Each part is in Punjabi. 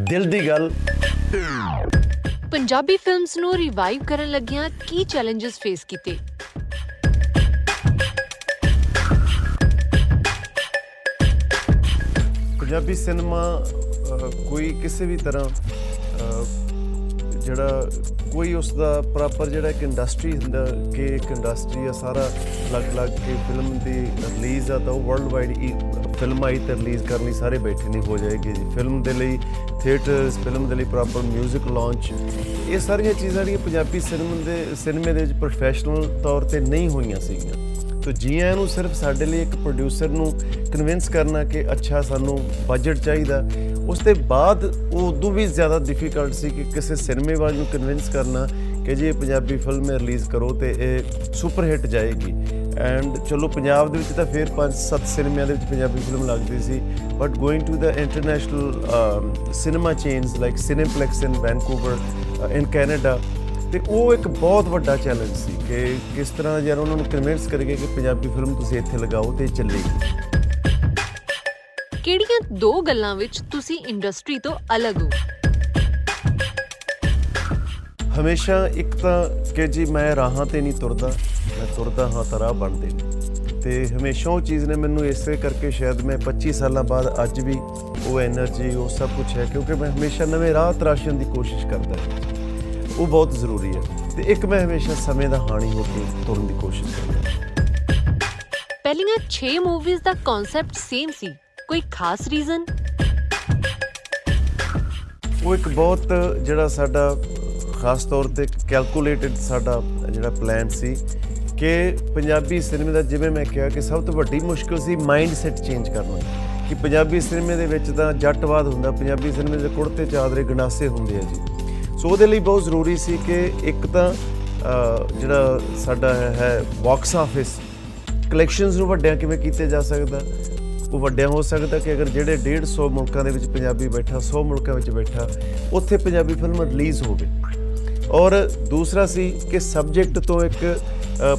ਦਿਲ ਦੀ ਗੱਲ। ਪੰਜਾਬੀ ਫਿਲਮਸ ਨੂੰ ਰਿਵਾਈਵ ਕਰਨ ਲੱਗਿਆਂ ਕੀ ਚੈਲੰਜਸ ਫੇਸ ਕੀਤੇ? ਪੰਜਾਬੀ ਸਿਨੇਮਾ ਕੋਈ ਕਿਸੇ ਵੀ ਤਰ੍ਹਾਂ ਜਿਹੜਾ ਕੋਈ ਉਸ ਦਾ ਪ੍ਰੋਪਰ ਜਿਹੜਾ ਇੱਕ ਇੰਡਸਟਰੀ ਹੁੰਦਾ ਕਿ ਇੱਕ ਇੰਡਸਟਰੀ ਆ ਸਾਰਾ ਅਲੱਗ-ਅਲੱਗ ਕੇ ਫਿਲਮ ਦੀ ਰਿਲੀਜ਼ ਆ ਤਾਂ ਉਹ ਵਰਲਡ ਵਾਈਡ ਫਿਲਮ ਆਈ ਤੇ ਰਿਲੀਜ਼ ਕਰਨੀ ਸਾਰੇ ਬੈਠੇ ਨਹੀਂ ਹੋ ਜਾਏਗੀ ਜੀ। ਫਿਲਮ ਦੇ ਲਈ ਥੀਏਟਰਸ ਫਿਲਮ ਦੇ ਲਈ ਪ੍ਰੋਪਰ 뮤직 ਲਾਂਚ ਇਹ ਸਾਰੀਆਂ ਚੀਜ਼ਾਂ ਜਿਹੜੀਆਂ ਪੰਜਾਬੀ ਸਿਨੇਮਾ ਦੇ, ਸਿਨੇਮੇ ਦੇ ਵਿੱਚ ਪ੍ਰੋਫੈਸ਼ਨਲ ਤੌਰ ਤੇ ਨਹੀਂ ਹੋਈਆਂ ਸੀਗੀਆਂ। ਤੋ ਜੀ ਆਇਆਂ ਨੂੰ ਸਿਰਫ ਸਾਡੇ ਲਈ ਇੱਕ ਪ੍ਰੋਡਿਊਸਰ ਨੂੰ ਕਨਵਿੰਸ ਕਰਨਾ ਕਿ ਅੱਛਾ, ਸਾਨੂੰ ਬਜਟ ਚਾਹੀਦਾ। ਉਸ ਤੋਂ ਬਾਅਦ ਉਹ ਉਦੋਂ ਵੀ ਜ਼ਿਆਦਾ ਡਿਫਿਕਲਟ ਸੀ ਕਿ ਕਿਸੇ ਸਿਨੇਮੇ ਵਾਲੇ ਨੂੰ ਕਨਵਿੰਸ ਕਰਨਾ। ਕਿ ਜੀ ਇਹ ਪੰਜਾਬੀ ਫਿਲਮ ਰਿਲੀਜ਼ ਕਰੋ ਤੇ ਇਹ ਸੁਪਰ ਹਿੱਟ ਜਾਏਗੀ। ਐਂਡ ਚਲੋ ਪੰਜਾਬ ਦੇ ਵਿੱਚ ਤਾਂ ਫਿਰ 5-7 ਸਿਨੇਮਿਆਂ ਦੇ ਵਿੱਚ ਪੰਜਾਬੀ ਫਿਲਮ ਲੱਗਦੀ ਸੀ but going to the international cinema chains like Cineplex in Vancouver in Canada ਤੇ ਉਹ ਇੱਕ ਬਹੁਤ ਵੱਡਾ ਚੈਲੰਜ ਸੀ ਕਿ ਕਿਸ ਤਰ੍ਹਾਂ ਯਾਰ ਉਹਨਾਂ ਨੂੰ ਕਨਵਿੰਸ ਕਰੀਏ ਕਿ ਪੰਜਾਬੀ ਫਿਲਮ ਤੁਸੀਂ ਇੱਥੇ ਲਗਾਓ ਤੇ ਚੱਲੇਗੀ ਕਿਹੜੀਆਂ ਦੋ ਗੱਲਾਂ ਵਿੱਚ ਤੁਸੀਂ ਇੰਡਸਟਰੀ ਤੋਂ ਅਲੱਗ ਹੋ? ਹਮੇਸ਼ਾ ਇੱਕ ਤਾਂ ਕਿ ਜੀ ਮੈਂ ਰਾਹਾਂ ਤੇ ਨਹੀਂ ਤੁਰਦਾ ਮੈਂ ਤੁਰਦਾ ਹਾਂ ਤਾਂ ਰਾਹ ਬਣਦੇ ਨੇ। ਤੇ ਹਮੇਸ਼ਾ ਉਹ ਚੀਜ਼ ਨੇ ਮੈਨੂੰ ਇਸੇ ਕਰਕੇ ਸ਼ਾਇਦ ਮੈਂ 25 ਸਾਲਾਂ ਬਾਅਦ ਅੱਜ ਵੀ ਉਹ એનર્ਜੀ ਉਹ ਸਭ ਕੁਝ ਹੈ ਕਿਉਂਕਿ ਮੈਂ ਹਮੇਸ਼ਾ ਨਵੇਂ ਰਾਹ ਤਰਾਸ਼ਣ ਦੀ ਕੋਸ਼ਿਸ਼ ਕਰਦਾ ਉਹ ਬਹੁਤ ਜ਼ਰੂਰੀ ਹੈ ਤੇ ਇੱਕ ਮੈਂ ਹਮੇਸ਼ਾ ਸਮੇਂ ਦਾ ਹਾਣੀ ਹੋ ਕੇ ਤੁਰਨ ਦੀ ਕੋਸ਼ਿਸ਼ ਕਰਦਾ ਪਹਿਲੀਆਂ 6 ਮੂਵੀਜ਼ ਦਾ ਕਨਸੈਪਟ ਸੇਮ ਸੀ। ਕੋਈ ਖਾਸ ਰੀਜ਼ਨ ਉਹ ਇੱਕ ਬਹੁਤ ਜਿਹੜਾ ਸਾਡਾ ਖਾਸ ਤੌਰ ਤੇ ਕੈਲਕੂਲੇਟਡ ਸਾਡਾ ਜਿਹੜਾ ਪਲਾਨ ਸੀ ਕਿ ਪੰਜਾਬੀ ਸਿਨੇਮੇ ਦਾ ਜਿਵੇਂ ਮੈਂ ਕਿਹਾ ਕਿ ਸਭ ਤੋਂ ਵੱਡੀ ਮੁਸ਼ਕਲ ਸੀ ਮਾਈਂਡ ਸੈਟ ਚੇਂਜ ਕਰਨਾ। ਕਿ ਪੰਜਾਬੀ ਸਿਨੇਮੇ ਦੇ ਵਿੱਚ ਤਾਂ ਜੱਟਵਾਦ ਹੁੰਦਾ, ਪੰਜਾਬੀ ਸਿਨੇਮੇ ਦੇ ਕੁੜਤੇ ਚਾਦਰੇ ਗੰਡਾਸੇ ਹੁੰਦੇ ਆ ਜੀ। ਸੋ ਉਹਦੇ ਲਈ ਬਹੁਤ ਜ਼ਰੂਰੀ ਸੀ ਕਿ ਇੱਕ ਤਾਂ ਜਿਹੜਾ ਸਾਡਾ ਹੈ ਬਾਕਸ ਆਫਿਸ ਕਲੈਕਸ਼ਨਸ ਨੂੰ ਵੱਡਿਆਂ ਕਿਵੇਂ ਕੀਤੇ ਜਾ ਸਕਦਾ? ਉਹ ਵੱਡਿਆਂ ਹੋ ਸਕਦਾ ਕਿ ਅਗਰ ਜਿਹੜੇ 150 ਮੁਲਕਾਂ ਦੇ ਵਿੱਚ ਪੰਜਾਬੀ ਬੈਠਾ 100 ਮੁਲਕਾਂ ਵਿੱਚ ਬੈਠਾ, ਉੱਥੇ ਪੰਜਾਬੀ ਫਿਲਮ ਰਿਲੀਜ਼ ਹੋਵੇ। ਔਰ ਦੂਸਰਾ ਸੀ ਕਿ ਸਬਜੈਕਟ ਤੋਂ ਇੱਕ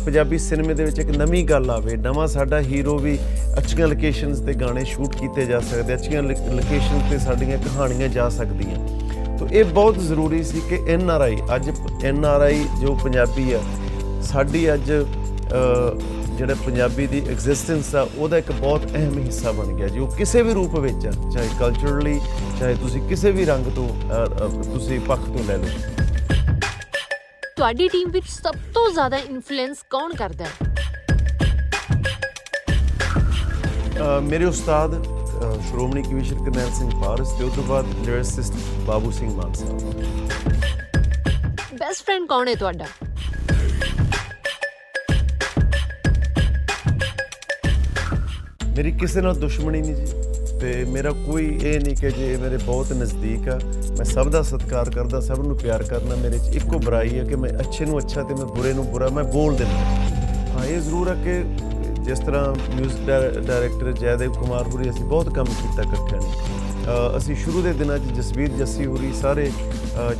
ਪੰਜਾਬੀ ਸਿਨੇਮੇ ਦੇ ਵਿੱਚ ਇੱਕ ਨਵੀਂ ਗੱਲ ਆਵੇ। ਨਵਾਂ ਸਾਡਾ ਹੀਰੋ ਵੀ ਅੱਛੀਆਂ ਲੋਕੇਸ਼ਨਸ ਤੇ ਗਾਣੇ ਸ਼ੂਟ ਕੀਤੇ ਜਾ ਸਕਦੇ ਅੱਛੀਆਂ ਲੋਕੇਸ਼ਨ ਤੇ ਸਾਡੀਆਂ ਕਹਾਣੀਆਂ ਜਾ ਸਕਦੀਆਂ। ਤੋ ਇਹ ਬਹੁਤ ਜ਼ਰੂਰੀ ਸੀ ਕਿ ਐਨ ਆਰ ਆਈ, ਅੱਜ ਐਨ ਆਰ ਆਈ ਜੋ ਪੰਜਾਬੀ ਆ, ਸਾਡੀ ਅੱਜ ਜਿਹੜਾ ਪੰਜਾਬੀ ਦੀ ਐਗਜ਼ਿਸਟੈਂਸ ਆ, ਉਹਦਾ ਇੱਕ ਬਹੁਤ ਅਹਿਮ ਹਿੱਸਾ ਬਣ ਗਿਆ ਜੀ। ਉਹ ਕਿਸੇ ਵੀ ਰੂਪ ਵਿੱਚ ਚਾਹੇ ਕਲਚਰਲੀ ਚਾਹੇ ਤੁਸੀਂ ਕਿਸੇ ਵੀ ਰੰਗ ਤੋਂ ਤੁਸੀਂ ਪੱਖ ਤੋਂ ਲੈ ਲਓ। ਤੁਹਾਡੀ ਟੀਮ ਵਿੱਚ ਸਭ ਤੋਂ ਜ਼ਿਆਦਾ ਇਨਫਲੂਐਂਸ ਕੌਣ ਕਰਦਾ ਹੈ? ਮੇਰੇ ਉਸਤਾਦ ਸ਼੍ਰੋਮਣੀ ਕਮਿਸ਼ਨ ਕਰਨੈਲ ਸਿੰਘ ਪਾਰਸ ਤੇ ਉਸ ਤੋਂ ਬਾਅਦ lyricist Babu Singh Maan Sahib. Best friend ਕੌਣ ਹੈ ਤੁਹਾਡਾ? ਮੇਰੀ ਕਿਸੇ ਨਾਲ ਦੁਸ਼ਮਣੀ ਨਹੀਂ ਜੀ। ਤੇ ਮੇਰਾ ਕੋਈ ਇਹ ਨਹੀਂ ਕਿ ਜੇ ਮੇਰੇ ਬਹੁਤ ਨਜ਼ਦੀਕ ਆ, ਮੈਂ ਸਭ ਦਾ ਸਤਿਕਾਰ ਕਰਦਾ, ਸਭ ਨੂੰ ਪਿਆਰ ਕਰਨਾ ਮੇਰੇ 'ਚ ਇੱਕੋ ਬੁਰਾਈ ਹੈ ਕਿ ਮੈਂ ਅੱਛੇ ਨੂੰ ਅੱਛਾ ਤੇ ਮੈਂ ਬੁਰੇ ਨੂੰ ਬੁਰਾ, ਮੈਂ ਬੋਲ ਦਿੰਦਾ। ਹਾਂ, ਇਹ ਜ਼ਰੂਰ ਹੈ ਕਿ ਜਿਸ ਤਰ੍ਹਾਂ ਮਿਊਜ਼ਿਕ ਡਾਇਰੈਕਟਰ ਜੈਦੇਵ ਕੁਮਾਰ ਹੁਰੀ ਅਸੀਂ ਬਹੁਤ ਕੰਮ ਕੀਤਾ ਇਕੱਠਿਆਂ ਨੇ। ਅਸੀਂ ਸ਼ੁਰੂ ਦੇ ਦਿਨਾਂ 'ਚ ਜਸਵੀਰ ਜੱਸੀ ਹੁਰੀ ਸਾਰੇ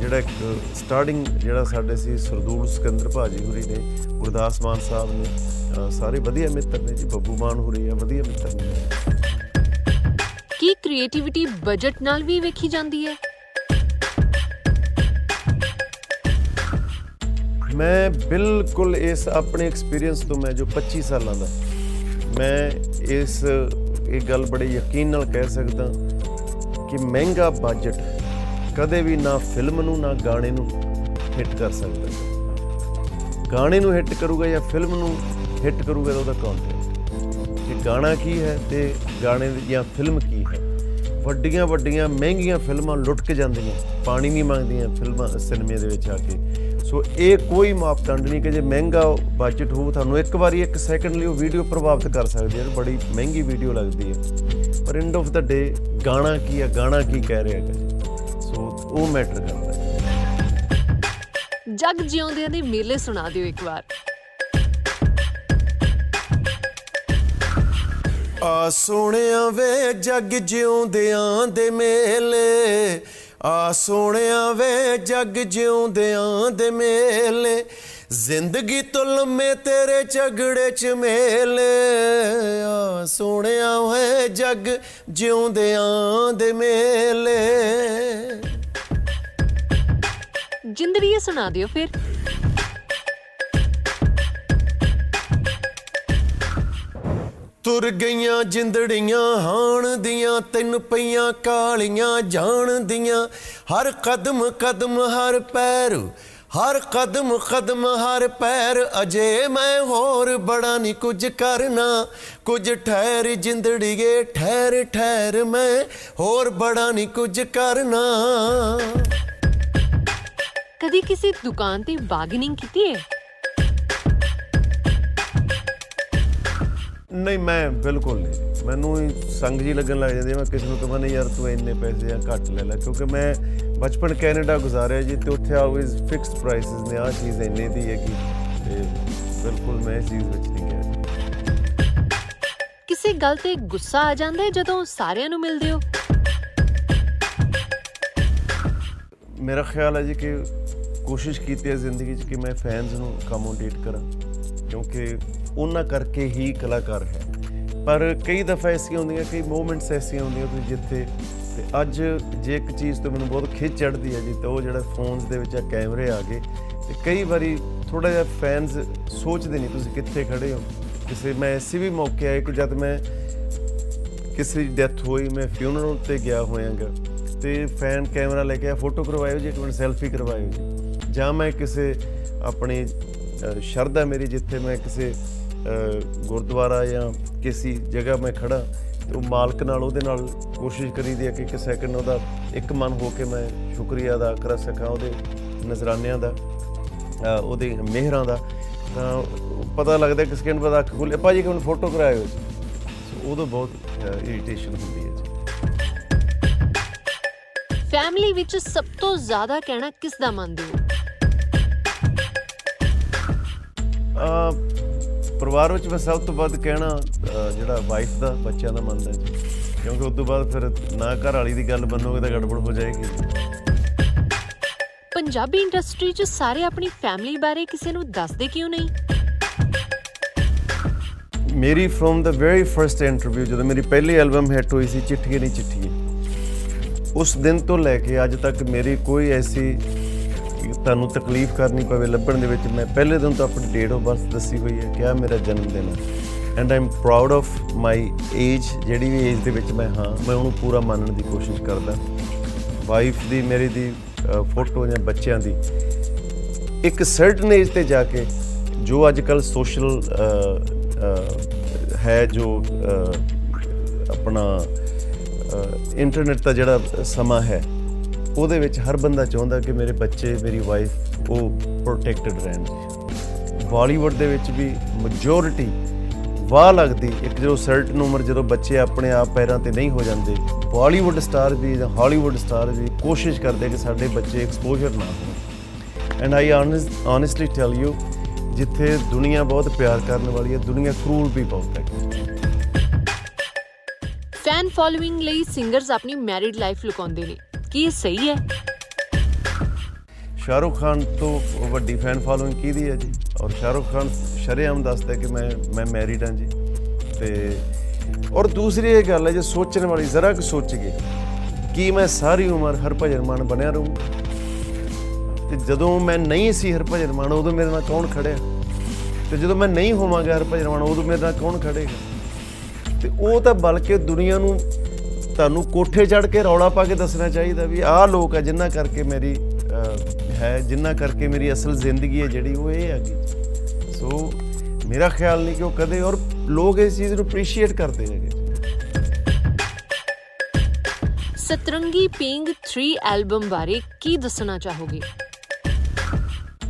ਜਿਹੜਾ ਇੱਕ ਸਟਾਰਟਿੰਗ ਜਿਹੜਾ ਸਾਡੇ ਸੀ ਸਰਦੂਲ ਸਿਕੰਦਰ ਭਾਜੀ ਹੁਰੀ ਨੇ, ਗੁਰਦਾਸ ਮਾਨ ਸਾਹਿਬ ਨੇ ਸਾਰੇ ਵਧੀਆ ਮਿੱਤਰ ਨੇ ਜੀ, ਬੱਬੂ ਮਾਨ ਹੁਰੀ ਆ, ਵਧੀਆ ਮਿੱਤਰ ਨੇ। ਕੀ ਕ੍ਰੀਏਟੀਵਿਟੀ ਬਜਟ ਨਾਲ ਵੀ ਵੇਖੀ ਜਾਂਦੀ ਹੈ? ਮੈਂ ਬਿਲਕੁਲ ਇਸ ਆਪਣੇ ਐਕਸਪੀਰੀਅੰਸ ਤੋਂ ਮੈਂ ਜੋ 25 ਸਾਲਾਂ ਦਾ, ਮੈਂ ਇਸ, ਇਹ ਗੱਲ ਬੜੇ ਯਕੀਨ ਨਾਲ ਕਹਿ ਸਕਦਾ ਕਿ ਮਹਿੰਗਾ ਬਜਟ ਕਦੇ ਵੀ ਨਾ ਫਿਲਮ ਨੂੰ, ਨਾ ਗਾਣੇ ਨੂੰ ਹਿੱਟ ਕਰ ਸਕਦਾ। ਗਾਣੇ ਨੂੰ ਹਿੱਟ ਕਰੂਗਾ ਜਾਂ ਫਿਲਮ ਨੂੰ ਹਿੱਟ ਕਰੂਗਾ ਉਹਦਾ ਕੰਟੈਂਟ ਕਿ ਗਾਣਾ ਕੀ ਹੈ ਤੇ ਗਾਣੇ ਜਾਂ ਫਿਲਮ ਕੀ ਹੈ? ਵੱਡੀਆਂ ਵੱਡੀਆਂ ਮਹਿੰਗੀਆਂ ਫਿਲਮਾਂ ਲੁੱਟ ਕੇ ਜਾਂਦੀਆਂ, ਪਾਣੀ ਨਹੀਂ ਮੰਗਦੀਆਂ ਫਿਲਮਾਂ ਸਿਨੇਮੇ ਦੇ ਵਿੱਚ ਆ ਕੇ। ਸੋ ਇਹ ਕੋਈ ਮਾਪਦੰਡ ਨਹੀਂ ਕਿ ਜੇ ਮਹਿੰਗਾ ਬਜਟ ਹੋ ਤੁਹਾਨੂੰ ਇੱਕ ਵਾਰੀ ਇੱਕ ਸੈਕਿੰਡ ਲਈ ਉਹ ਵੀਡੀਓ ਪ੍ਰਭਾਵਿਤ ਕਰ ਸਕਦੀ ਹੈ, ਬੜੀ ਮਹਿੰਗੀ ਵੀਡੀਓ ਲੱਗਦੀ ਹੈ। ਪਰ ਐਂਡ ਆਫ ਦਾ ਡੇ ਗਾਣਾ ਕੀ ਹੈ, ਗਾਣਾ ਕੀ ਕਹਿ ਰਿਹਾ ਹੈ? ਸੋ ਉਹ ਮੈਟਰ ਕਰਦਾ ਹੈ। ਜਗ ਜਿਉਂਦਿਆਂ ਦੇ ਮੇਲੇ ਸੁਣਾ ਦਿਓ ਇੱਕ ਵਾਰ। ਆ ਸੋਹਣਿਆ ਵੇ ਜਗ ਜਿਉਂਦਿਆਂ ਦੇ ਮੇਲੇ। ਆ ਸੋਹਣਿਆ ਵੇ ਜਗ ਜਿਉਂਦਿਆਂ ਦੇ ਮੇਲੇ। ਜ਼ਿੰਦਗੀ ਤੋਂ ਜੋ ਲੰਮੇ ਤੇਰੇ ਝਗੜੇ ਚ ਮੇਲੇ। ਆ ਸੋਹਣਿਆ ਹੋਏ ਜੱਗ ਜਿਉਂਦਿਆਂ ਦੇ ਮੇਲੇ। ਜਿੰਦੜੀਏ ਸੁਣਾ ਦਿਓ ਫਿਰ। ਤੁਰ ਗਈਆਂ ਜਿੰਦੜੀਆਂ, ਹਾਣ ਦੀਆਂ, ਤਿੰਨ ਪਈਆਂ ਕਾਲੀਆਂ, ਜਾਣ ਦੀਆਂ। ਹਰ ਕਦਮ ਕਦਮ, ਹਰ ਪੈਰ, ਹਰ ਕਦਮ ਕਦਮ, ਹਰ ਪੈਰ। ਅਜੇ ਮੈਂ ਹੋਰ ਬੜਾ ਨਹੀਂ ਕੁਝ ਕਰਨਾ। ਕੁਝ ਠਹਿਰ ਜਿੰਦੜੀਏ, ਠਹਿਰ ਠਹਿਰ ਮੈਂ ਹੋਰ ਬੜਾ ਨਹੀਂ ਕੁਝ ਕਰਨਾ। ਕਦੀ ਕਿਸੇ ਦੁਕਾਨ ਤੇ ਬਾਰਗੇਨਿੰਗ ਕੀਤੀ ਹੈ ਨਹੀਂ ਮੈਂ ਬਿਲਕੁਲ ਨਹੀਂ ਮੈਨੂੰ ਹੀ ਸੰਗ ਜੀ ਲੱਗਣ ਲੱਗ ਜਾਂਦੀ ਹੈ। ਮੈਂ ਕਿਸੇ ਨੂੰ ਕਹਾਂ ਨਹੀਂ ਯਾਰ ਤੂੰ ਇੰਨੇ ਪੈਸੇ ਜਾਂ ਘੱਟ ਲੈ ਲੈ ਕਿਉਂਕਿ ਮੈਂ ਬਚਪਨ ਕੈਨੇਡਾ ਗੁਜ਼ਾਰਿਆ ਜੀ ਤੇ ਉੱਥੇ ਆਲਵੇਜ਼ ਫਿਕਸਡ ਪ੍ਰਾਈਸਸ ਨੇ ਆ ਚੀਜ਼ ਇੰਨੇ ਦੀ ਹੈਗੀ ਤੇ ਬਿਲਕੁਲ ਮੈਂ ਇਸ ਚੀਜ਼ ਵਿੱਚ ਨਹੀਂ ਗਿਆ। ਕਿਸੇ ਗੱਲ ਤੇ ਗੁੱਸਾ ਆ ਜਾਂਦਾ ਹੈ ਜਦੋਂ ਸਾਰਿਆਂ ਨੂੰ ਮਿਲਦੇ ਹੋ ਮੇਰਾ ਖਿਆਲ ਹੈ ਜੀ ਕਿ ਕੋਸ਼ਿਸ਼ ਕੀਤੀ ਹੈ ਜ਼ਿੰਦਗੀ 'ਚ ਕਿ ਮੈਂ ਫੈਨਸ ਨੂੰ ਅਕਮੋਡੇਟ ਕਰਾਂ ਕਿਉਂਕਿ ਉਹਨਾਂ ਕਰਕੇ ਹੀ ਕਲਾਕਾਰ ਹੈ। ਪਰ ਕਈ ਦਫਾ ਐਸੀਆਂ ਹੁੰਦੀਆਂ ਕਈ ਮੂਮੈਂਟਸ ਐਸੀਆਂ ਹੁੰਦੀਆਂ ਕਿ ਜਿੱਥੇ ਤੇ ਅੱਜ ਜੇ ਇੱਕ ਚੀਜ਼ ਤੋਂ ਮੈਨੂੰ ਬਹੁਤ ਖਿੱਚ ਚੜਦੀ ਹੈ ਜੀ ਤਾਂ ਉਹ ਜਿਹੜਾ ਫੋਨਸ ਦੇ ਵਿੱਚ ਆ ਕੈਮਰੇ ਆ ਗਏ ਤੇ ਕਈ ਵਾਰੀ ਥੋੜਾ ਜਿਹਾ ਫੈਨਸ ਸੋਚਦੇ ਨਹੀਂ ਤੁਸੀਂ ਕਿੱਥੇ ਖੜੇ ਹੋ। ਕਿਸੇ ਮੈਂ ਐਸੀ ਵੀ ਮੌਕੇ ਆਏ ਕਿ ਜਦ ਮੈਂ ਕਿਸੇ ਦੀ ਡੈਥ ਹੋਈ ਮੈਂ ਫਿਊਨਰਲ ਤੇ ਗਿਆ ਹੋਇਆਗਾ ਤੇ ਫੈਨ ਕੈਮਰਾ ਲੈ ਕੇ ਆ ਫੋਟੋ ਕਰਵਾਇਓ ਜੀ ਇੱਕ ਮਿੰਟ ਸੈਲਫੀ ਕਰਵਾਇਓ ਜੀ। ਜਾਂ ਮੈਂ ਕਿਸੇ ਆਪਣੀ ਅ, ਸ਼ਰਧਾ ਮੇਰੀ ਜਿੱਥੇ ਮੈਂ ਕਿਸੇ ਅ, ਗੁਰਦੁਆਰਾ ਜਾਂ ਕਿਸੇ ਜਗ੍ਹਾ ਮੈਂ ਖੜਾ ਤੇ ਉਹ ਮਾਲਕ ਨਾਲ ਉਹਦੇ ਨਾਲ ਕੋਸ਼ਿਸ਼ ਕਰੀਦੀ ਹੈ ਕਿ ਇੱਕ ਸੈਕਿੰਡ ਉਹਦਾ ਇੱਕ ਮਨ ਹੋ ਕੇ ਮੈਂ ਸ਼ੁਕਰੀਆ ਅਦਾ ਕਰ ਸਕਾਂ ਉਹਦੇ ਨਜ਼ਰਾਨਿਆਂ ਦਾ ਉਹਦੇ ਮਿਹਰਾਂ ਦਾ। ਤਾਂ ਪਤਾ ਲੱਗਦਾ ਕਿ ਸਕਿੰਟ ਬਾਅਦ ਅੱਖ ਖੁੱਲੇ ਭਾਜੀ ਕਿ ਫੋਟੋ ਕਰਾਇਓ ਉਦੋਂ ਬਹੁਤ ਇਰੀਟੇਸ਼ਨ ਹੁੰਦੀ ਹੈ ਜੀ। ਫੈਮਿਲੀ ਵਿੱਚ ਸਭ ਤੋਂ ਜ਼ਿਆਦਾ ਕਹਿਣਾ ਕਿਸ ਦਾ ਮੰਨਦੇ ਹੋ? ਪਰਿਵਾਰ ਵਿੱਚ ਮੈਂ ਸਭ ਤੋਂ ਵੱਧ ਕਹਿਣਾ ਜਿਹੜਾ ਵਾਈਫ ਦਾ ਬੱਚਿਆਂ ਦਾ ਮੰਨਦਾ ਜੀ ਕਿਉਂਕਿ ਉਸ ਤੋਂ ਬਾਅਦ ਫਿਰ ਨਾ ਘਰ ਵਾਲੀ ਦੀ ਗੱਲ ਮੰਨੋਗੇ ਤਾਂ ਗੜਬੜ ਹੋ ਜਾਏਗੀ। ਪੰਜਾਬੀ ਇੰਡਸਟਰੀ 'ਚ ਸਾਰੇ ਆਪਣੀ ਫੈਮਿਲੀ ਬਾਰੇ ਕਿਸੇ ਨੂੰ ਦੱਸਦੇ ਕਿਉਂ ਨਹੀਂ? ਮੇਰੀ from the very first interview ਜਦੋਂ ਮੇਰੀ ਪਹਿਲੀ ਐਲਬਮ ਹਿੱਟ ਹੋਈ ਸੀ ਚਿੱਠੀਏ ਨਹੀਂ ਚਿੱਠੀਏ। ਉਸ ਦਿਨ ਤੋਂ ਲੈ ਕੇ ਅੱਜ ਤੱਕ ਮੇਰੀ ਕੋਈ ਐਸੀ ਤੁਹਾਨੂੰ ਤਕਲੀਫ ਕਰਨੀ ਪਵੇ ਲੱਭਣ ਦੇ ਵਿੱਚ ਮੈਂ ਪਹਿਲੇ ਦਿਨ ਤੋਂ ਆਪਣੀ ਡੇਟ ਆਫ ਬਰਥ ਦੱਸੀ ਹੋਈ ਹੈ ਕਿ ਆ ਮੇਰਾ ਜਨਮ ਦਿਨ ਹੈ। And am proud of my age ਜਿਹੜੀ ਵੀ ਏਜ ਦੇ ਵਿੱਚ ਮੈਂ ਹਾਂ ਮੈਂ ਉਹਨੂੰ ਪੂਰਾ ਮੰਨਣ ਦੀ ਕੋਸ਼ਿਸ਼ ਕਰਦਾ। ਵਾਈਫ ਦੀ ਮੇਰੀ ਦੀ ਫੋਟੋ ਜਾਂ ਬੱਚਿਆਂ ਦੀ। ਇੱਕ ਸਰਟਨ ਏਜ ਤੇ ਜਾ ਕੇ ਜੋ ਅੱਜ ਕੱਲ ਸੋਸ਼ਲ ਹੈ ਜੋ ਅ, ਆਪਣਾ ਇੰਟਰਨੈਟ ਦਾ ਜਿਹੜਾ ਸਮਾਂ ਹੈ ਉਹਦੇ ਵਿੱਚ ਹਰ ਬੰਦਾ ਚਾਹੁੰਦਾ ਕਿ ਮੇਰੇ ਬੱਚੇ, ਮੇਰੀ ਵਾਈਫ ਉਹ ਪ੍ਰੋਟੈਕਟਡ ਰਹਿਣ। ਜੀ ਬਾਲੀਵੁੱਡ ਦੇ ਵਿੱਚ ਵੀ ਮੈਜੋਰਿਟੀ ਵਾਹ ਲੱਗਦੀ, ਇੱਕ ਜਦੋਂ ਸਰਟਨ ਉਮਰ ਜਦੋਂ ਬੱਚੇ ਆਪਣੇ ਆਪ ਪੈਰਾਂ ਤੇ ਨਹੀਂ ਹੋ ਜਾਂਦੇ ਬਾਲੀਵੁੱਡ ਸਟਾਰ ਵੀ ਜਾਂ ਹਾਲੀਵੁੱਡ ਸਟਾਰ ਵੀ ਕੋਸ਼ਿਸ਼ ਕਰਦੇ ਕਿ ਸਾਡੇ ਬੱਚੇ ਐਕਸਪੋਜ਼ਰ ਨਾ ਹੋਣ। And I honestly tell you ਜਿੱਥੇ ਦੁਨੀਆ ਬਹੁਤ ਪਿਆਰ ਕਰਨ ਵਾਲੀ ਹੈ, ਦੁਨੀਆ ਕਰੂਲ ਵੀ ਬਹੁਤ ਹੈ। ਫੈਨ ਫੋਲੋਇੰਗ ਲਈ ਸਿੰਗਰਸ ਆਪਣੀ ਮੈਰਿਡ ਲਾਈਫ ਲੁਕਾਉਂਦੇ ਨੇ। ਕੀ ਇਹ ਸਹੀ ਹੈ? ਸ਼ਾਹਰੁਖ ਖਾਨ ਤੋਂ ਵੱਡੀ ਫੈਨ ਫਾਲੋਇੰਗ ਕਿਹਦੀ ਹੈ ਜੀ? ਔਰ ਸ਼ਾਹਰੁਖ ਖਾਨ ਸ਼ਰੇਆਮ ਦੱਸਦਾ ਕਿ ਮੈਂ ਮੈਂ ਮੈਰਿਡ ਹਾਂ ਜੀ। ਤੇ ਔਰ ਦੂਸਰੀ ਇਹ ਗੱਲ ਹੈ ਜੇ ਸੋਚਣ ਵਾਲੀ ਜ਼ਰਾ ਕੁ ਸੋਚ ਕੇ ਕੀ ਮੈਂ ਸਾਰੀ ਉਮਰ ਹਰਭਜਨ ਮਾਨ ਬਣਿਆ ਰਹੂੰ? ਤੇ ਜਦੋਂ ਮੈਂ ਨਹੀਂ ਸੀ ਹਰਭਜਨ ਮਾਨ, ਉਦੋਂ ਮੇਰੇ ਨਾਲ ਕੌਣ ਖੜਿਆ? ਤੇ ਜਦੋਂ ਮੈਂ ਨਹੀਂ ਹੋਵਾਂਗਾ ਹਰਭਜਨ ਮਾਨ, ਉਦੋਂ ਮੇਰੇ ਨਾਲ ਕੌਣ ਖੜੇਗਾ? ਤੇ ਉਹ ਤਾਂ ਬਲਕਿ ਦੁਨੀਆ ਨੂੰ ਤੁਹਾਨੂੰ ਕੋਠੇ ਚੜ ਕੇ ਰੌਲਾ ਪਾ ਕੇ ਦੱਸਣਾ ਚਾਹੀਦਾ ਵੀ ਆਹ ਲੋਕ ਆ ਜਿਨ੍ਹਾਂ ਕਰਕੇ ਮੇਰੀ ਹੈ ਜਿਨ੍ਹਾਂ ਕਰਕੇ ਮੇਰੀ ਅਸਲ ਜ਼ਿੰਦਗੀ ਹੈ ਜਿਹੜੀ ਉਹ ਇਹ ਹੈਗੀ। ਸੋ ਮੇਰਾ ਖਿਆਲ ਨਹੀਂ ਕਿ ਉਹ ਕਦੇ ਔਰ ਲੋਕ ਇਸ ਚੀਜ਼ ਨੂੰ ਅਪਰੀਸ਼ੀਏਟ ਕਰਦੇ ਹੈਗੇ। ਸਤਰੰਗੀ ਪਿੰਗ 3 ਐਲਬਮ ਬਾਰੇ ਕੀ ਦੱਸਣਾ ਚਾਹੋਗੇ?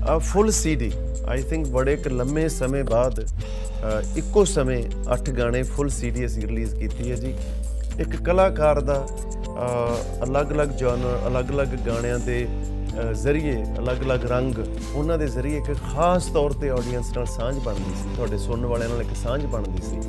ਆ ਫੁੱਲ ਸੀਡੀ ਆਈ ਥਿੰਕ ਬੜੇ ਇੱਕ ਲੰਮੇ ਸਮੇਂ ਬਾਅਦ ਅ, ਇੱਕੋ ਸਮੇਂ 8 ਗਾਣੇ ਫੁੱਲ ਸੀਡੀ ਅਸੀਂ ਰਿਲੀਜ਼ ਕੀਤੀ ਹੈ ਜੀ। ਇੱਕ ਕਲਾਕਾਰ ਦਾ ਅ, ਅਲੱਗ-ਅਲੱਗ ਜਨਰ ਅਲੱਗ-ਅਲੱਗ ਗਾਣਿਆਂ ਦੇ ਅ, ਜ਼ਰੀਏ ਅਲੱਗ-ਅਲੱਗ ਰੰਗ ਉਹਨਾਂ ਦੇ ਜ਼ਰੀਏ ਇੱਕ ਖਾਸ ਤੌਰ ਤੇ ਆਡੀਅנס ਨਾਲ ਸਾਂਝ ਬਣਦੀ ਸੀ। ਤੁਹਾਡੇ ਸੁਣਨ ਵਾਲਿਆਂ ਨਾਲ ਇੱਕ ਸਾਂਝ ਬਣਦੀ ਸੀ।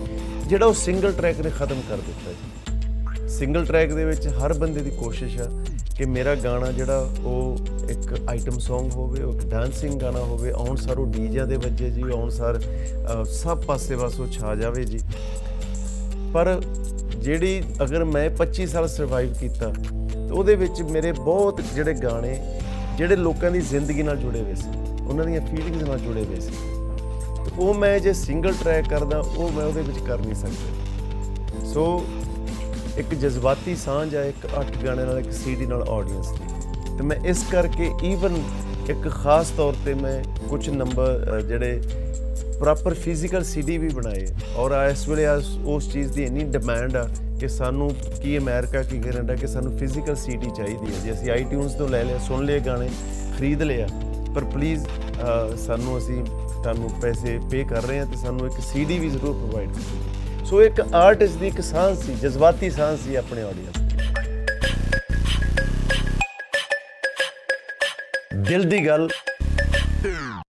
ਜਿਹੜਾ ਉਹ ਸਿੰਗਲ ਟਰੈਕ ਨੇ ਖਤਮ ਕਰ ਦਿੱਤਾ ਜੀ। ਸਿੰਗਲ ਟਰੈਕ ਦੇ ਵਿੱਚ ਹਰ ਬੰਦੇ ਦੀ ਕੋਸ਼ਿਸ਼ ਆ ਕਿ ਮੇਰਾ ਗਾਣਾ ਜਿਹੜਾ ਉਹ ਇੱਕ ਆਈਟਮ Song ਹੋਵੇ ਉਹ ਇੱਕ ਡਾਂਸਿੰਗ ਗਾਣਾ ਹੋਵੇ ਆਉਣ ਸਾਰ ਉਹ ਡੀਜੇ ਦੇ ਵੱਜੇ ਜੀ ਆਉਣ ਸਾਰ ਅ, ਸਭ ਪਾਸੇ ਬਸ ਉਹ ਛਾ ਜਾਵੇ ਜੀ। ਪਰ ਜਿਹੜੀ ਅਗਰ ਮੈਂ 25 ਸਾਲ ਸਰਵਾਈਵ ਕੀਤਾ, ਤੇ ਉਹਦੇ ਵਿੱਚ ਮੇਰੇ ਬਹੁਤ ਜਿਹੜੇ ਗਾਣੇ, ਜਿਹੜੇ ਲੋਕਾਂ ਦੀ ਜ਼ਿੰਦਗੀ ਨਾਲ ਜੁੜੇ ਹੋਏ ਸੀ, ਉਹਨਾਂ ਦੀਆਂ ਫੀਲਿੰਗਸ ਨਾਲ ਜੁੜੇ ਹੋਏ ਸੀ, ਤੇ ਉਹ ਮੈਂ ਜੇ ਸਿੰਗਲ ਟਰੈਕ ਕਰਦਾ, ਉਹ ਮੈਂ ਉਹਦੇ ਵਿੱਚ ਕਰ ਨਹੀਂ ਸਕਦਾ। ਸੋ ਇੱਕ ਜਜ਼ਬਾਤੀ ਸਾਂਝ ਹੈ ਇੱਕ ਅੱਠ ਗਾਣੇ ਨਾਲ, ਇੱਕ ਸੀਡੀ ਨਾਲ ਆਡੀਅנס ਦੀ। ਤੇ ਮੈਂ ਇਸ ਕਰਕੇ ਈਵਨ ਇੱਕ ਖਾਸ ਤੌਰ ਤੇ ਮੈਂ ਕੁਝ ਨੰਬਰ ਜਿਹੜੇ ਪ੍ਰੋਪਰ ਫਿਜ਼ੀਕਲ ਸੀਡੀ ਵੀ ਬਣਾਏ ਔਰ ਆ ਇਸ ਵੇਲੇ ਆ ਉਸ ਚੀਜ਼ ਦੀ ਇੰਨੀ ਡਿਮਾਂਡ ਆ ਕਿ ਸਾਨੂੰ ਕੀ ਅਮਰੀਕਾ ਕੀ ਕੈਨੇਡਾ ਕਿ ਸਾਨੂੰ ਫਿਜ਼ੀਕਲ ਸੀਡੀ ਚਾਹੀਦੀ ਹੈ। ਜੇ ਅਸੀਂ ਆਈਟਿਊਨਸ ਤੋਂ ਲੈ ਲਿਆ, ਸੁਣ ਲਏ ਗਾਣੇ, ਖਰੀਦ ਲਿਆ, ਪਰ ਪਲੀਜ਼ ਸਾਨੂੰ ਅਸੀਂ ਤੁਹਾਨੂੰ ਪੈਸੇ ਪੇ ਕਰ ਰਹੇ ਹਾਂ ਤੇ ਸਾਨੂੰ ਇੱਕ ਸੀਡੀ ਵੀ ਜ਼ਰੂਰ ਪ੍ਰੋਵਾਈਡ ਕਰੋ ਸੋ ਇੱਕ ਆਰਟਿਸਟ ਦੀ ਇੱਕ ਸਾਂਝ ਸੀ, ਜਜ਼ਬਾਤੀ ਸਾਂਝ ਸੀ ਆਪਣੇ ਆਡੀਅנס ਦਿਲ ਦੀ ਗੱਲ